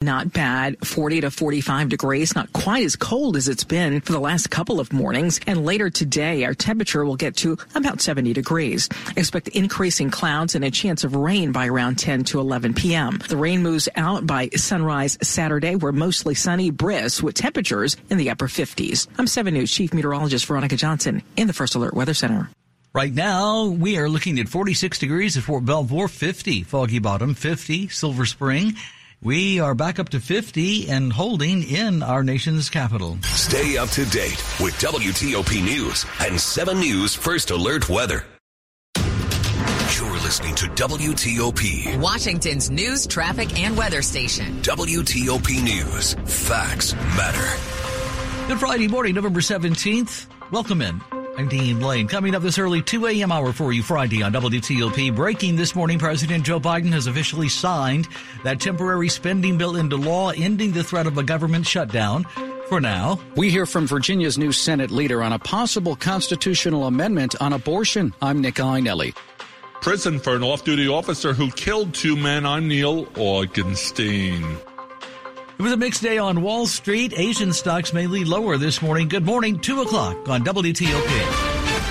Not bad. 40 to 45 degrees, not quite as cold as it's been for the last couple of mornings. And later today, our temperature will get to about 70 degrees. Expect increasing clouds and a chance of rain by around 10 to 11 p.m. The rain moves out by sunrise Saturday. We're mostly sunny, brisk with temperatures in the upper 50s. I'm 7 News Chief Meteorologist Veronica Johnson in the First Alert Weather Center. Right now, we are looking at 46 degrees at Fort Belvoir, 50 Foggy Bottom, 50 Silver Spring. We are back up to 50 and holding in our nation's capital. Stay up to date with WTOP News and 7 News First Alert Weather. You're listening to WTOP, Washington's news, traffic, and weather station. WTOP News. Facts matter. Good Friday morning, November 17th. Welcome in. I'm Dean Lane. Coming up this early 2 a.m. hour for you Friday on WTOP. Breaking this morning, President Joe Biden has officially signed that temporary spending bill into law, ending the threat of a government shutdown. For now, we hear from Virginia's new Senate leader on a possible constitutional amendment on abortion. I'm Nick Iannelli. Prison for an off duty officer who killed two men. I'm Neil Augenstein. It was a mixed day on Wall Street. Asian stocks mainly lower this morning. Good morning, 2 o'clock on WTOP.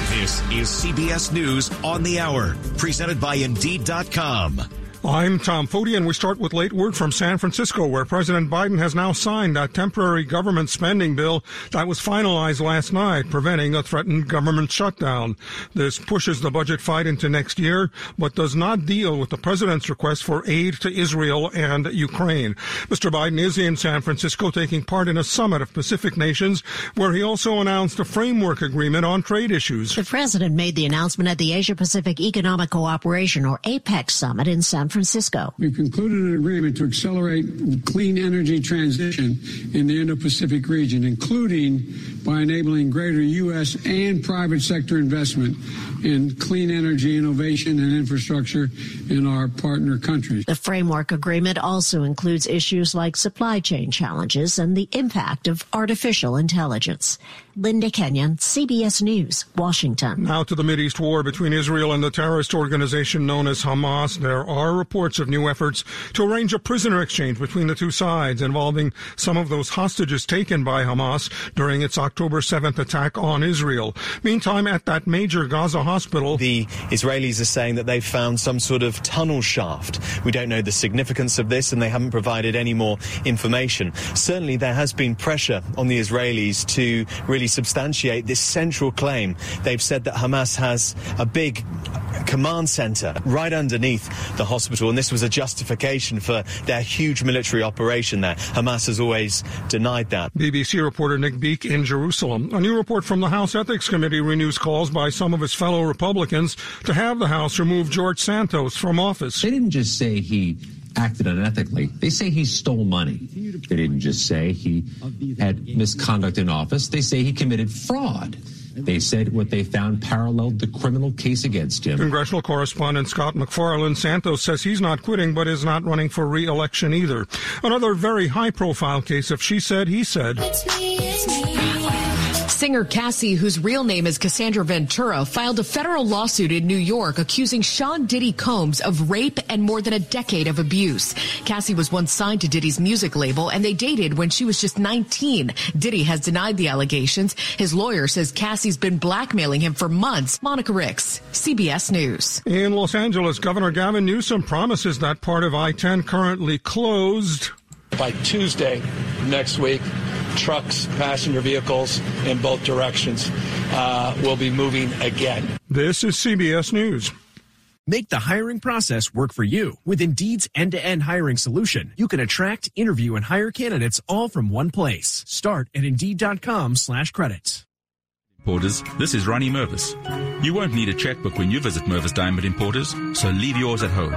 This is CBS News on the Hour, presented by Indeed.com. I'm Tom Foty, and we start with late word from San Francisco, where President Biden has now signed a temporary government spending bill that was finalized last night, preventing a threatened government shutdown. This pushes the budget fight into next year, but does not deal with the president's request for aid to Israel and Ukraine. Mr. Biden is in San Francisco taking part in a summit of Pacific nations, where he also announced a framework agreement on trade issues. The president made the announcement at the Asia Pacific Economic Cooperation, or APEC, summit in San Francisco. Francisco. We've concluded an agreement to accelerate clean energy transition in the Indo-Pacific region, including by enabling greater U.S. and private sector investment in clean energy innovation and infrastructure in our partner countries. The framework agreement also includes issues like supply chain challenges and the impact of artificial intelligence. Linda Kenyon, CBS News, Washington. Now to the Mideast war between Israel and the terrorist organization known as Hamas. There are reports of new efforts to arrange a prisoner exchange between the two sides involving some of those hostages taken by Hamas during its October 7th attack on Israel. Meantime, at that major Gaza hospital, the Israelis are saying that they've found some sort of tunnel shaft. We don't know the significance of this and they haven't provided any more information. Certainly there has been pressure on the Israelis to really substantiate this central claim. They've said that Hamas has a big command center right underneath the hospital, and this was a justification for their huge military operation there. Hamas has always denied that. BBC reporter Nick Beake in Jerusalem. A new report from the House Ethics Committee renews calls by some of his fellow Republicans to have the House remove George Santos from office. They didn't just say he acted unethically. They say he stole money. They didn't just say he had misconduct in office. They say he committed fraud. They said what they found paralleled the criminal case against him. Congressional correspondent Scott MacFarlane Santos says he's not quitting, but is not running for re-election either. Another very high-profile case of she said, he said. It's me, it's me. Singer Cassie, whose real name is Cassandra Ventura, filed a federal lawsuit in New York accusing Sean Diddy Combs of rape and more than a decade of abuse. Cassie was once signed to Diddy's music label and they dated when she was just 19. Diddy has denied the allegations. His lawyer says Cassie's been blackmailing him for months. Monica Ricks, CBS News. In Los Angeles, Governor Gavin Newsom promises that part of I 10 currently closed. By Tuesday next week, trucks, passenger vehicles in both directions uh, will be moving again. This is CBS News. Make the hiring process work for you. With Indeed's end-to-end hiring solution, you can attract, interview, and hire candidates all from one place. Start at Indeed.com slash credits. Importers, this is Ronnie Mervis. You won't need a checkbook when you visit Mervis Diamond Importers, so leave yours at home.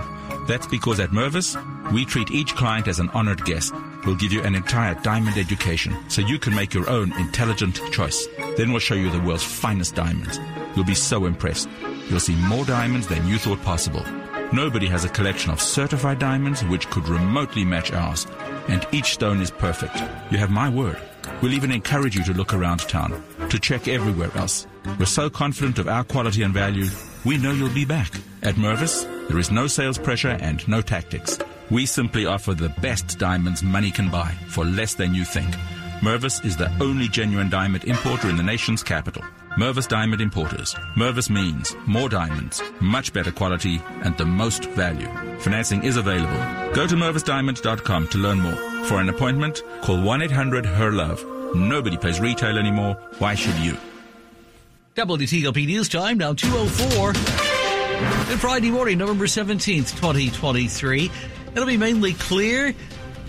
That's because at Mervis, we treat each client as an honored guest. We'll give you an entire diamond education so you can make your own intelligent choice. Then we'll show you the world's finest diamonds. You'll be so impressed. You'll see more diamonds than you thought possible. Nobody has a collection of certified diamonds which could remotely match ours. And each stone is perfect. You have my word. We'll even encourage you to look around town, to check everywhere else. We're so confident of our quality and value, we know you'll be back. At Mervis, there is no sales pressure and no tactics. We simply offer the best diamonds money can buy for less than you think. Mervis is the only genuine diamond importer in the nation's capital. Mervis Diamond Importers. Mervis means more diamonds, much better quality, and the most value. Financing is available. Go to mervisdiamond.com to learn more. For an appointment, call 1-800-HER-LOVE. Nobody pays retail anymore. Why should you? WTOP News Time, now 204. And Friday morning, November 17th, 2023. It'll be mainly clear,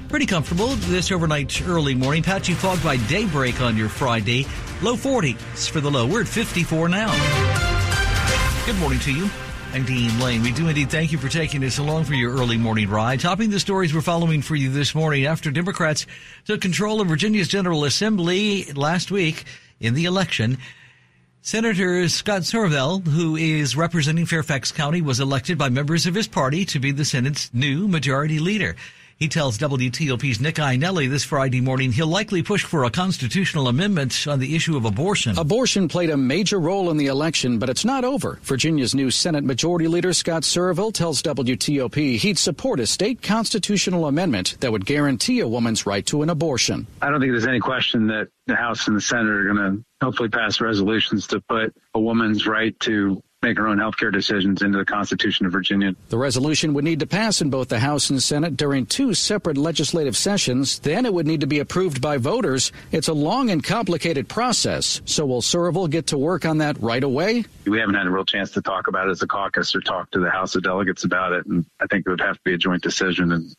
pretty comfortable this overnight early morning. Patchy fog by daybreak on your Friday. Low 40s for the low. We're at 54 now. Good morning to you. I'm Dean Lane. We do indeed thank you for taking us along for your early morning ride. Topping the stories we're following for you this morning after Democrats took control of Virginia's General Assembly last week in the election. Senator Scott Surovell, who is representing Fairfax County, was elected by members of his party to be the Senate's new majority leader. He tells WTOP's Nick Iannelli this Friday morning he'll likely push for a constitutional amendment on the issue of abortion. Abortion played a major role in the election, but it's not over. Virginia's new Senate Majority Leader Scott Surovell tells WTOP he'd support a state constitutional amendment that would guarantee a woman's right to an abortion. I don't think there's any question that the House and the Senate are going to hopefully pass resolutions to put a woman's right to make her own healthcare decisions into the Constitution of Virginia. The resolution would need to pass in both the House and Senate during two separate legislative sessions. Then it would need to be approved by voters. It's a long and complicated process. So will Surovell get to work on that right away? We haven't had a real chance to talk about it as a caucus or talk to the House of Delegates about it. And I think it would have to be a joint decision. And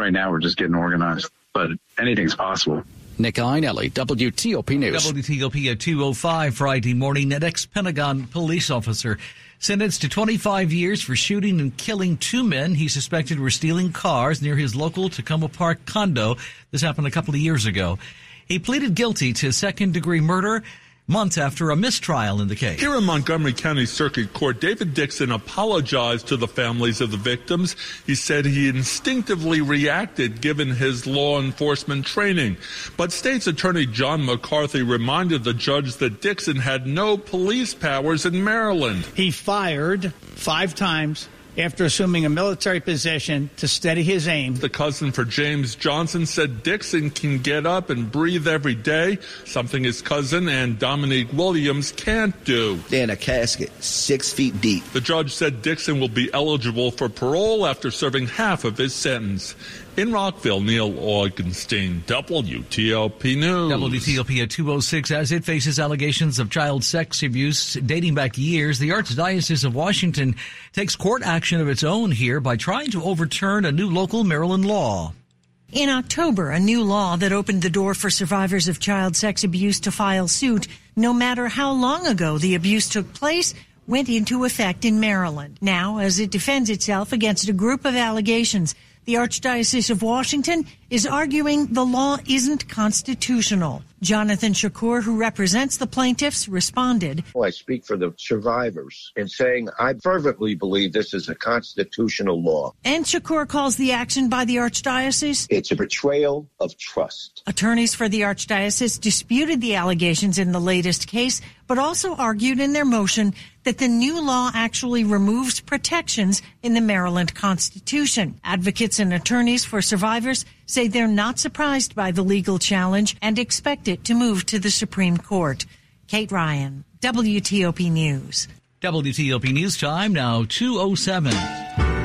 right now we're just getting organized. But anything's possible. Nick Iannelli, WTOP News. WTOP at 205 Friday morning. An ex-Pentagon police officer sentenced to 25 years for shooting and killing two men he suspected were stealing cars near his local Takoma Park condo. This happened a couple of years ago. He pleaded guilty to second degree murder months after a mistrial in the case. Here in Montgomery County Circuit Court, David Dixon apologized to the families of the victims. He said he instinctively reacted given his law enforcement training. But State's Attorney John McCarthy reminded the judge that Dixon had no police powers in Maryland. He fired five times after assuming a military position to steady his aim. The cousin for James Johnson said Dixon can get up and breathe every day, something his cousin and Dominique Williams can't do. They're in a casket six feet deep. The judge said Dixon will be eligible for parole after serving half of his sentence. In Rockville, Neil Augenstein, WTOP News. WTOP at 206 as it faces allegations of child sex abuse dating back years. The Archdiocese of Washington takes court action of its own here by trying to overturn a new local Maryland law. In October, a new law that opened the door for survivors of child sex abuse to file suit, no matter how long ago the abuse took place, went into effect in Maryland. Now, as it defends itself against a group of allegations, the Archdiocese of Washington is arguing the law isn't constitutional. Jonathan Schochor, who represents the plaintiffs, responded. Well, I speak for the survivors in saying I fervently believe this is a constitutional law. And Schochor calls the action by the Archdiocese It's a betrayal of trust. Attorneys for the Archdiocese disputed the allegations in the latest case, but also argued in their motion that the new law actually removes protections in the Maryland Constitution. Advocates and attorneys for survivors say they're not surprised by the legal challenge and expect it to move to the Supreme Court. Kate Ryan, WTOP News. WTOP News Time now 207.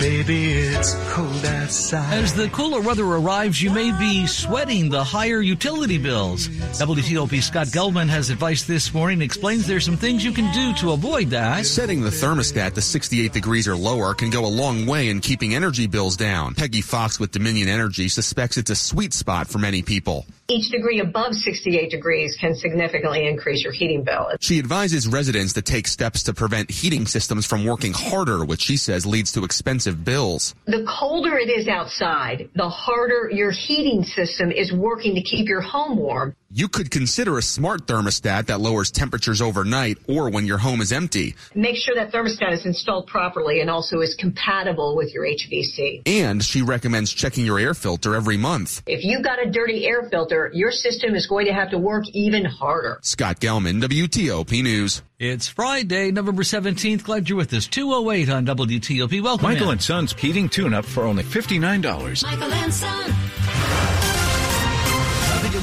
Baby, it's cold outside. As the cooler weather arrives, you may be sweating the higher utility bills. WTOP Scott Gelman has advice this morning, explains there's some things you can do to avoid that. Setting the thermostat to 68 degrees or lower can go a long way in keeping energy bills down. Peggy Fox with Dominion Energy suspects it's a sweet spot for many people. Each degree above 68 degrees can significantly increase your heating bill. She advises residents to take steps to prevent heating systems from working harder, which she says leads to expensive bills. The colder it is outside, the harder your heating system is working to keep your home warm. You could consider a smart thermostat that lowers temperatures overnight or when your home is empty. Make sure that thermostat is installed properly and also is compatible with your HVAC. And she recommends checking your air filter every month. If you've got a dirty air filter, your system is going to have to work even harder. Scott Gelman, WTOP News. It's Friday, November 17th. Glad you're with us. 208 on WTOP. Welcome Michael in. and Son's heating tune-up for only $59. Michael and Son.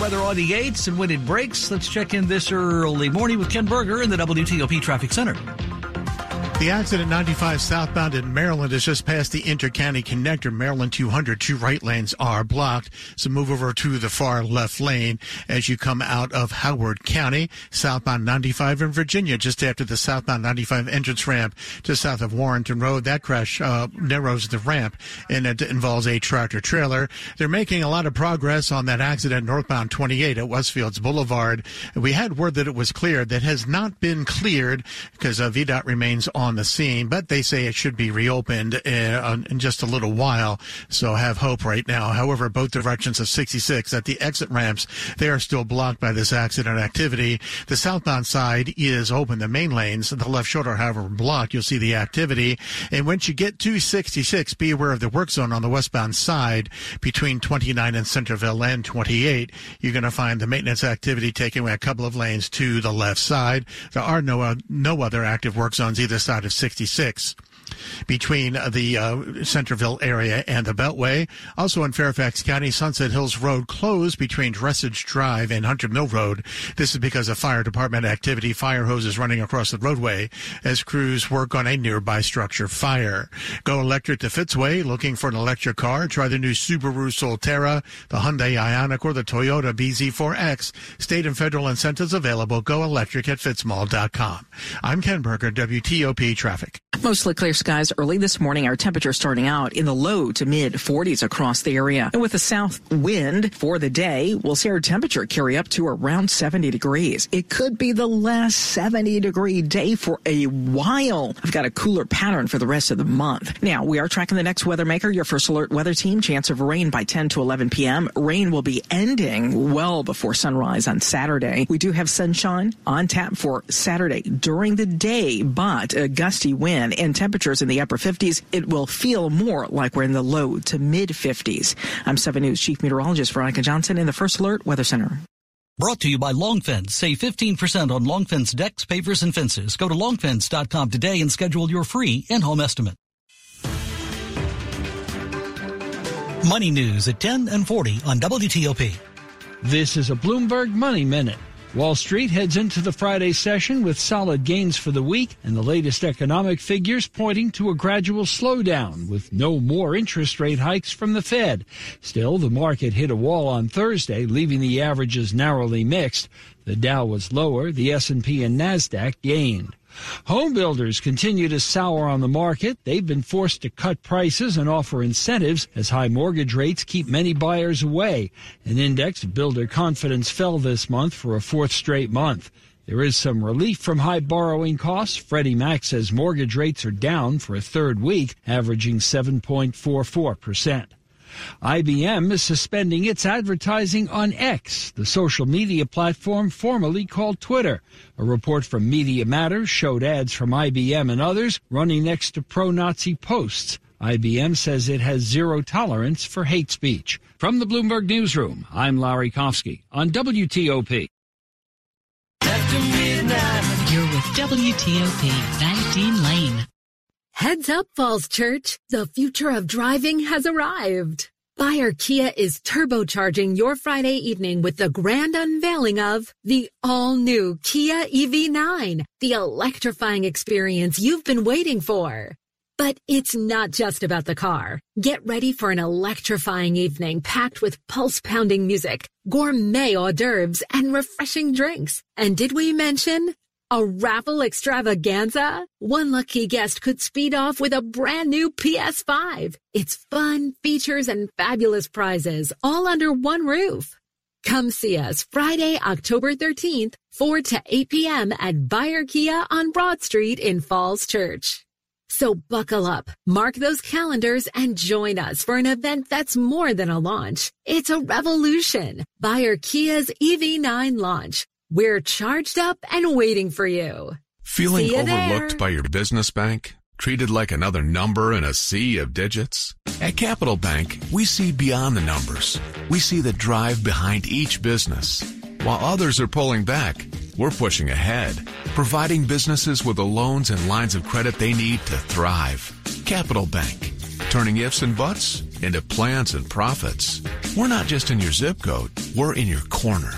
Weather on the 8s and when it breaks. Let's check in this early morning with Ken Berger in the WTOP Traffic Center. The accident 95 southbound in Maryland is just past the Intercounty Connector. Maryland 200, two right lanes are blocked. So move over to the far left lane as you come out of Howard County. Southbound 95 in Virginia, just after the southbound 95 entrance ramp just south of Warrenton Road. That crash uh, narrows the ramp and it involves a tractor trailer. They're making a lot of progress on that accident northbound 28 at Westfields Boulevard. We had word that it was cleared. That has not been cleared because uh, VDOT remains on the scene, but they say it should be reopened uh, in just a little while. So have hope right now. However, both directions of 66 at the exit ramps, they are still blocked by this accident activity. The southbound side is open. The main lanes, the left shoulder, however, blocked. You'll see the activity. And once you get to 66, be aware of the work zone on the westbound side between 29 and Centreville and 28. You're going to find the maintenance activity taking away a couple of lanes to the left side. There are no, no other active work zones either side of 66 between the uh, Centreville area and the Beltway. Also in Fairfax County, Sunset Hills Road closed between Dressage Drive and Hunter Mill Road. This is because of fire department activity. Fire hoses running across the roadway as crews work on a nearby structure fire. Go electric to Fitzway. Looking for an electric car? Try the new Subaru Solterra, the Hyundai Ioniq, or the Toyota BZ4X. State and federal incentives available. Go electric at fitzmall.com. I'm Ken Berger, WTOP Traffic. Mostly clear skies early this morning. Our temperature starting out in the low to mid 40s across the area. And with a south wind for the day, we'll see our temperature carry up to around 70 degrees. It could be the last 70 degree day for a while. I've got a cooler pattern for the rest of the month. Now, we are tracking the next weather maker, your first alert weather team. Chance of rain by 10 to 11 p.m. Rain will be ending well before sunrise on Saturday. We do have sunshine on tap for Saturday during the day, but a gusty wind and temperatures in the upper 50s. It will feel more like we're in the low to mid 50s. I'm 7 News Chief Meteorologist Veronica Johnson in the First Alert Weather Center. Brought to you by Long Fence. Save 15% on Long Fence decks, pavers, and fences. Go to longfence.com today and schedule your free in-home estimate. Money News at 10 and 40 on WTOP. This is a Bloomberg Money Minute. Wall Street heads into the Friday session with solid gains for the week and the latest economic figures pointing to a gradual slowdown with no more interest rate hikes from the Fed. Still, the market hit a wall on Thursday, leaving the averages narrowly mixed. The Dow was lower, the S&P and Nasdaq gained. Home builders continue to sour on the market. They've been forced to cut prices and offer incentives as high mortgage rates keep many buyers away. An index of builder confidence fell this month for a fourth straight month. There is some relief from high borrowing costs. Freddie Mac says mortgage rates are down for a third week, averaging 7.44%. IBM is suspending its advertising on X, the social media platform formerly called Twitter. A report from Media Matters showed ads from IBM and others running next to pro-Nazi posts. IBM says it has zero tolerance for hate speech. From the Bloomberg Newsroom, I'm Larry Kofsky on WTOP. After midnight. You're with WTOP, Van Dean Lane. Heads up, Falls Church. The future of driving has arrived. Beyer Kia is turbocharging your Friday evening with the grand unveiling of the all-new Kia EV9, the electrifying experience you've been waiting for. But it's not just about the car. Get ready for an electrifying evening packed with pulse-pounding music, gourmet hors d'oeuvres, and refreshing drinks. And did we mention a raffle extravaganza? One lucky guest could speed off with a brand new PS5. It's fun, features, and fabulous prizes all under one roof. Come see us Friday, October 13th, 4 to 8 p.m. at Beyer Kia on Broad Street in Falls Church. So buckle up, mark those calendars, and join us for an event that's more than a launch. It's a revolution. Beyer Kia's EV9 launch. We're charged up and waiting for you. Feeling you overlooked there. by your business bank? Treated like another number in a sea of digits? At Capital Bank, we see beyond the numbers. We see the drive behind each business. While others are pulling back, we're pushing ahead, providing businesses with the loans and lines of credit they need to thrive. Capital Bank, turning ifs and buts into plans and profits. We're not just in your zip code, we're in your corner.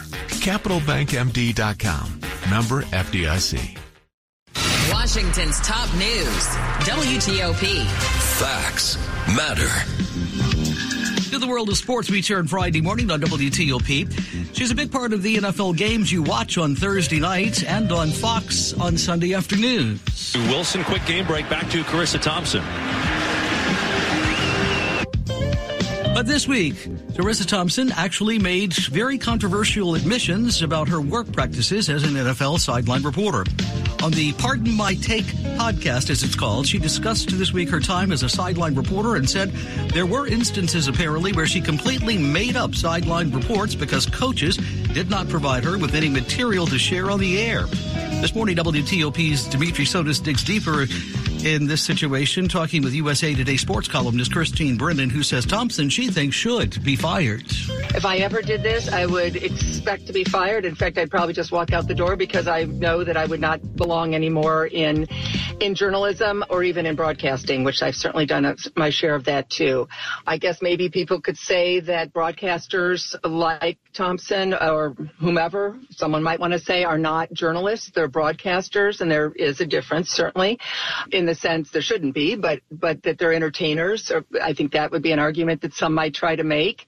CapitalBankMD.com. Member FDIC. Washington's top news WTOP. Facts matter. To the world of sports we turn Friday morning on WTOP. She's a big part of the NFL games you watch on Thursday night and on Fox on Sunday afternoon. Wilson, quick game break back to Charissa Thompson. But this week, Charissa Thompson actually made very controversial admissions about her work practices as an NFL sideline reporter. On the Pardon My Take podcast, as it's called, she discussed this week her time as a sideline reporter and said there were instances apparently where she completely made up sideline reports because coaches did not provide her with any material to share on the air. This morning, WTOP's Dimitri Sotis digs deeper in this situation, talking with USA Today sports columnist Christine Brennan, who says Thompson, she thinks, should be fired. If I ever did this, I would expect to be fired. In fact, I'd probably just walk out the door because I know that I would not belong anymore in in journalism or even in broadcasting, which I've certainly done my share of that too. I guess maybe people could say that broadcasters like Thompson or whomever, someone might want to say, are not journalists. They're broadcasters, and there is a difference, certainly, in the sense there shouldn't be, but but that they're entertainers. Or I think that would be an argument that some might try to make.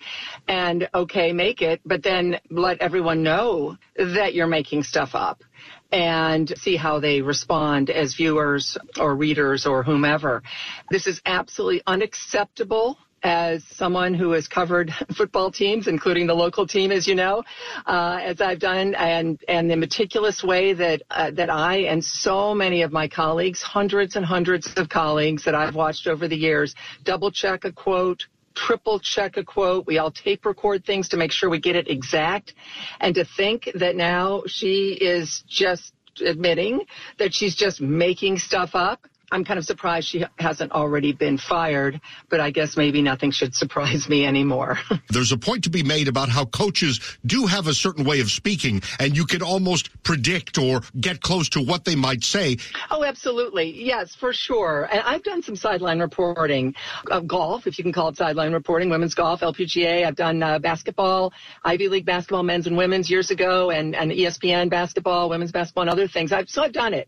And okay, make it, but then let everyone know that you're making stuff up and see how they respond as viewers or readers or whomever. This is absolutely unacceptable as someone who has covered football teams, including the local team, as you know, uh, as I've done, and and the meticulous way that uh, that I and so many of my colleagues, hundreds and hundreds of colleagues that I've watched over the years, double check a quote, triple check a quote. We all tape record things to make sure we get it exact. And to think that now she is just admitting that she's just making stuff up. I'm kind of surprised she hasn't already been fired, but I guess maybe nothing should surprise me anymore. There's a point to be made about how coaches do have a certain way of speaking, and you can almost predict or get close to what they might say. Oh, absolutely. Yes, for sure. And I've done some sideline reporting of golf, if you can call it sideline reporting, women's golf, LPGA. I've done uh, basketball, Ivy League basketball, men's and women's years ago, and, and ESPN basketball, women's basketball, and other things. I've, so I've done it.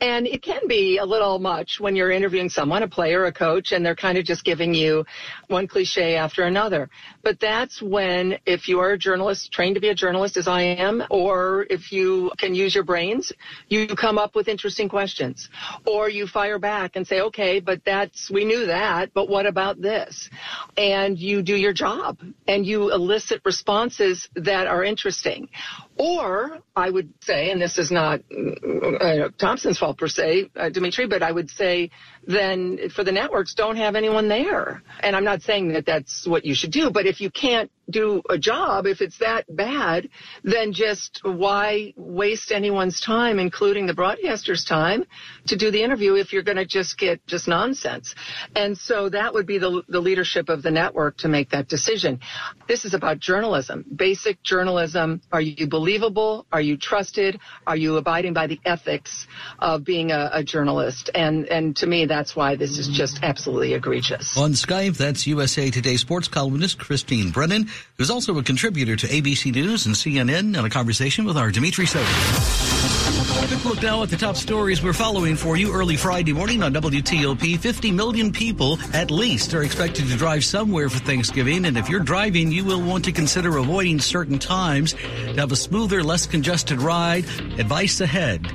And it can be a little much when you're interviewing someone, a player, a coach, and they're kind of just giving you one cliche after another. But that's when, if you are a journalist, trained to be a journalist as I am, or if you can use your brains, you come up with interesting questions. Or you fire back and say, okay, but that's, we knew that, but what about this? And you do your job and you elicit responses that are interesting. Or I would say, and this is not uh, Thompson's fault per se, uh, Dimitri, but I would say then for the networks, don't have anyone there. And I'm not saying that that's what you should do, but if you can't do a job, if it's that bad, then just why waste anyone's time, including the broadcaster's time, to do the interview if you're going to just get just nonsense? And so that would be the, the leadership of the network to make that decision. This is about journalism, basic journalism. Are you believable? Are you trusted? Are you abiding by the ethics of being a, a journalist? And, and to me, that's why this is just absolutely egregious. On Skype, that's USA Today sports columnist Christine Brennan, who's also a contributor to ABC News and CNN, in a conversation with our Dimitri Sotis. Quick look now at the top stories we're following for you early Friday morning on WTOP. 50 million people at least are expected to drive somewhere for Thanksgiving, and if you're driving, you will want to consider avoiding certain times to have a smoother, less congested ride. Advice ahead.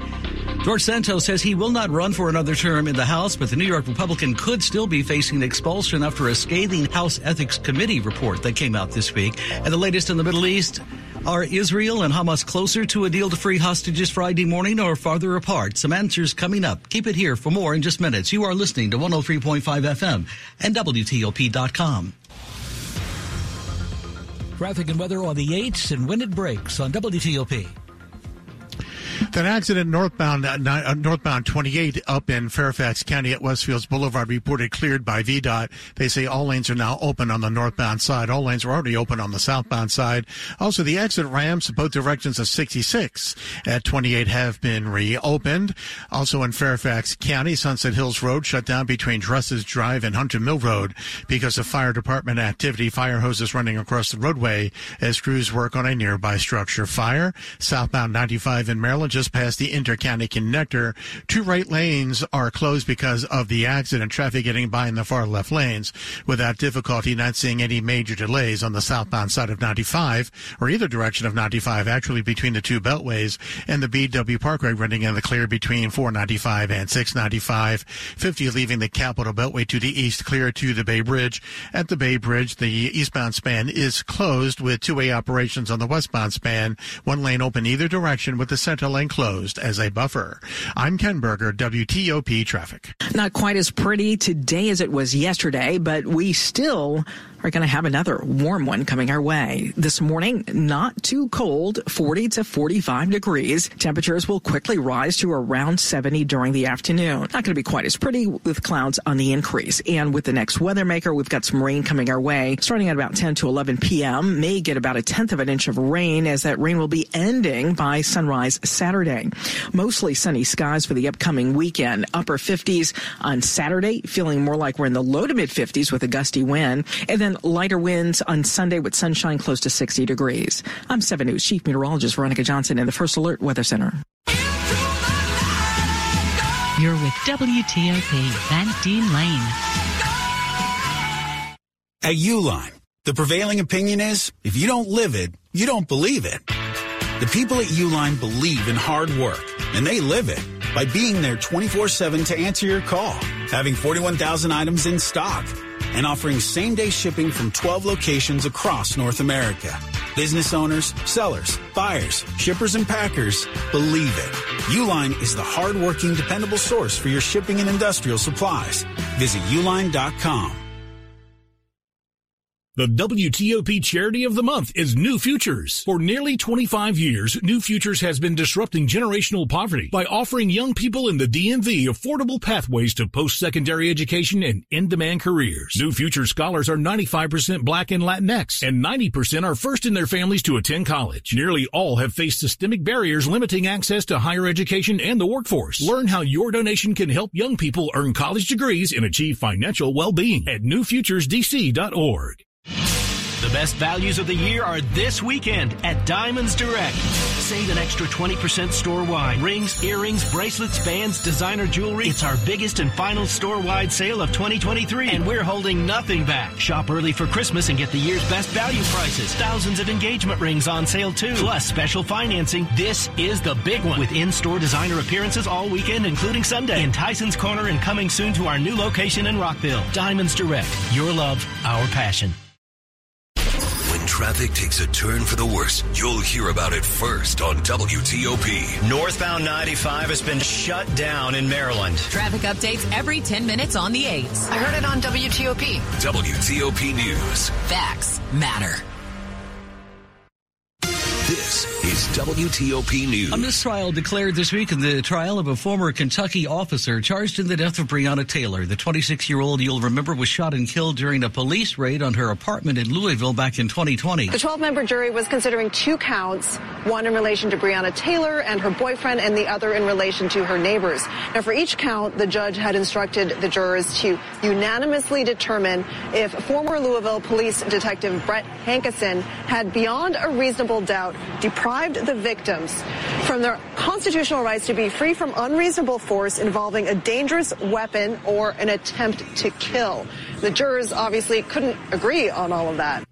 George Santos says he will not run for another term in the House, but the New York Republican could still be facing expulsion after a scathing House Ethics Committee report that came out this week. And the latest in the Middle East are Israel and Hamas closer to a deal to free hostages Friday morning or farther apart? Some answers coming up. Keep it here for more in just minutes. You are listening to 103.5 FM and WTOP.com. Traffic and weather on the 8s and when it breaks on WTOP. That accident northbound uh, uh, northbound 28 up in Fairfax County at Westfields Boulevard reported cleared by VDOT. They say all lanes are now open on the northbound side. All lanes were already open on the southbound side. Also, the exit ramps both directions of 66 at 28 have been reopened. Also in Fairfax County, Sunset Hills Road shut down between Dressage Drive and Hunter Mill Road because of fire department activity. Fire hoses running across the roadway as crews work on a nearby structure fire. Southbound 95 in Maryland just past the intercounty connector. Two right lanes are closed because of the accident. Traffic getting by in the far left lanes without difficulty. Not seeing any major delays on the southbound side of 95 or either direction of 95, actually between the two beltways and the BW Parkway running in the clear between 495 and 695. 50 leaving the Capital Beltway to the east, clear to the Bay Bridge. At the Bay Bridge, the eastbound span is closed with two-way operations on the westbound span. One lane open either direction with the center lane closed as a buffer. I'm Ken Berger, WTOP Traffic. Not quite as pretty today as it was yesterday, but we still are going to have another warm one coming our way. This morning, not too cold, 40 to 45 degrees. Temperatures will quickly rise to around 70 during the afternoon. Not going to be quite as pretty with clouds on the increase. And with the next weather maker, we've got some rain coming our way starting at about 10 to 11 p.m. May get about a tenth of an inch of rain as that rain will be ending by sunrise Saturday. Mostly sunny skies for the upcoming weekend. Upper 50s on Saturday, feeling more like we're in the low to mid 50s with a gusty wind. And then lighter winds on Sunday with sunshine close to 60 degrees. I'm 7 News Chief Meteorologist Veronica Johnson in the First Alert Weather Center. You're with WTOP, Van Dean Lane. At Uline, the prevailing opinion is if you don't live it, you don't believe it. The people at Uline believe in hard work, and they live it by being there 24 7 to answer your call, having 41,000 items in stock and offering same day shipping from 12 locations across North America. Business owners, sellers, buyers, shippers, and packers believe it. Uline is the hardworking, dependable source for your shipping and industrial supplies. Visit uline.com. The WTOP Charity of the Month is New Futures. For nearly 25 years, New Futures has been disrupting generational poverty by offering young people in the DMV affordable pathways to post-secondary education and in-demand careers. New Futures scholars are 95% Black and Latinx, and 90% are first in their families to attend college. Nearly all have faced systemic barriers limiting access to higher education and the workforce. Learn how your donation can help young people earn college degrees and achieve financial well-being at newfuturesdc.org. The best values of the year are this weekend at Diamonds Direct. Save an extra 20% store-wide. Rings, earrings, bracelets, bands, designer jewelry. It's our biggest and final store-wide sale of 2023, and we're holding nothing back. Shop early for Christmas and get the year's best value prices. Thousands of engagement rings on sale too. Plus special financing. This is the big one with in-store designer appearances all weekend, including Sunday in Tyson's Corner and coming soon to our new location in Rockville. Diamonds Direct. Your love, our passion traffic takes a turn for the worse, you'll hear about it first on WTOP. Northbound 95 has been shut down in Maryland. Traffic updates every 10 minutes on the 8s. I heard it on WTOP. WTOP News. Facts matter. This is WTOP News. A mistrial declared this week in the trial of a former Kentucky officer charged in the death of Breonna Taylor. The 26 year old, you'll remember, was shot and killed during a police raid on her apartment in Louisville back in 2020. The 12 member jury was considering two counts one in relation to Breonna Taylor and her boyfriend, and the other in relation to her neighbors. Now, for each count, the judge had instructed the jurors to unanimously determine if former Louisville police detective Brett Hankison had, beyond a reasonable doubt, deprived the victims from their constitutional rights to be free from unreasonable force involving a dangerous weapon or an attempt to kill. The jurors obviously couldn't agree on all of that.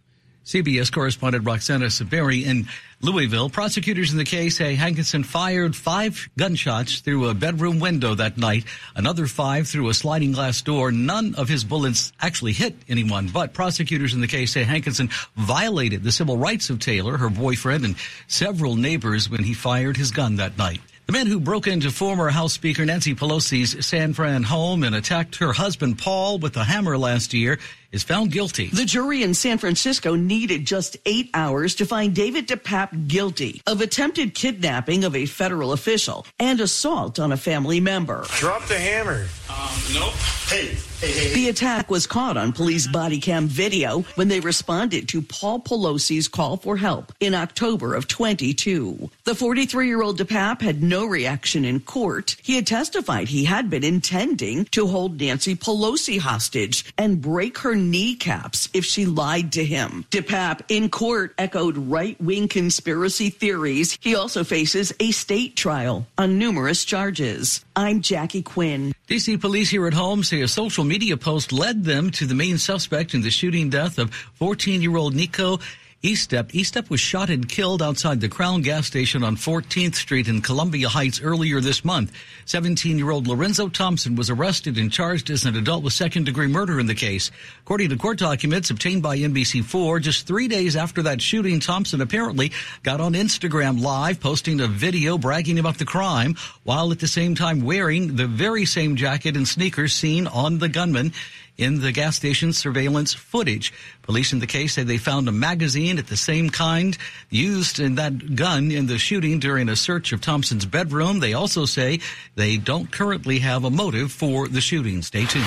CBS correspondent Roxana Saberi in Louisville. Prosecutors in the case say Hankison fired five gunshots through a bedroom window that night, another five through a sliding glass door. None of his bullets actually hit anyone, but prosecutors in the case say Hankison violated the civil rights of Taylor, her boyfriend, and several neighbors when he fired his gun that night. The man who broke into former House Speaker Nancy Pelosi's San Fran home and attacked her husband Paul with a hammer last year is found guilty. The jury in San Francisco needed just eight hours to find David DePape guilty of attempted kidnapping of a federal official and assault on a family member. Drop the hammer. Um, nope. Hey, hey, hey. The attack was caught on police body cam video when they responded to Paul Pelosi's call for help in October of 22. The 43 year old DePape had no reaction in court. He had testified he had been intending to hold Nancy Pelosi hostage and break her kneecaps if she lied to him. DePape in court echoed right wing conspiracy theories. He also faces a state trial on numerous charges. I'm Jackie Quinn. DC police here at home say a social media post led them to the main suspect in the shooting death of 14 year old Nico Estep. Estep was shot and killed outside the Crown gas station on 14th Street in Columbia Heights earlier this month. 17-year-old Lorenzo Thompson was arrested and charged as an adult with second-degree murder in the case. According to court documents obtained by NBC4, just three days after that shooting, Thompson apparently got on Instagram Live, posting a video bragging about the crime, while at the same time wearing the very same jacket and sneakers seen on the gunman in the gas station surveillance footage. Police in the case say they found a magazine at the same kind used in that gun in the shooting during a search of Thompson's bedroom. They also say they don't currently have a motive for the shooting. Stay tuned.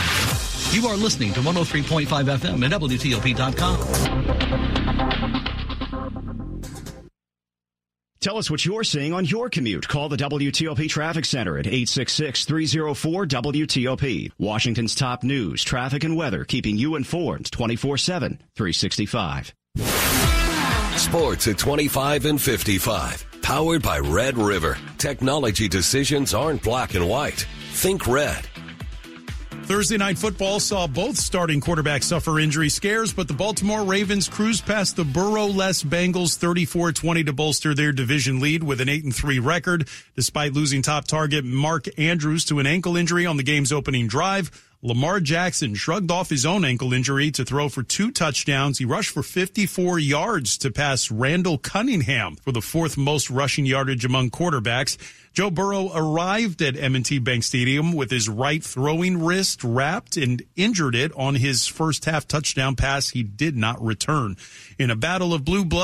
You are listening to 103.5 FM and WTOP.com. Tell us what you're seeing on your commute. Call the WTOP Traffic Center at 866-304-WTOP. Washington's top news, traffic, and weather, keeping you informed 24-7, 365. Sports at 25 and 55. Powered by Red River. Technology decisions aren't black and white. Think red. Thursday night football saw both starting quarterbacks suffer injury scares, but the Baltimore Ravens cruised past the Burrow-less Bengals 34-20 to bolster their division lead with an 8-3 record, despite losing top target Mark Andrews to an ankle injury on the game's opening drive. Lamar Jackson shrugged off his own ankle injury to throw for two touchdowns. He rushed for 54 yards to pass Randall Cunningham for the fourth most rushing yardage among quarterbacks. Joe Burrow arrived at M&T Bank Stadium with his right throwing wrist wrapped and injured it on his first half touchdown pass he did not return. In a battle of blue blood,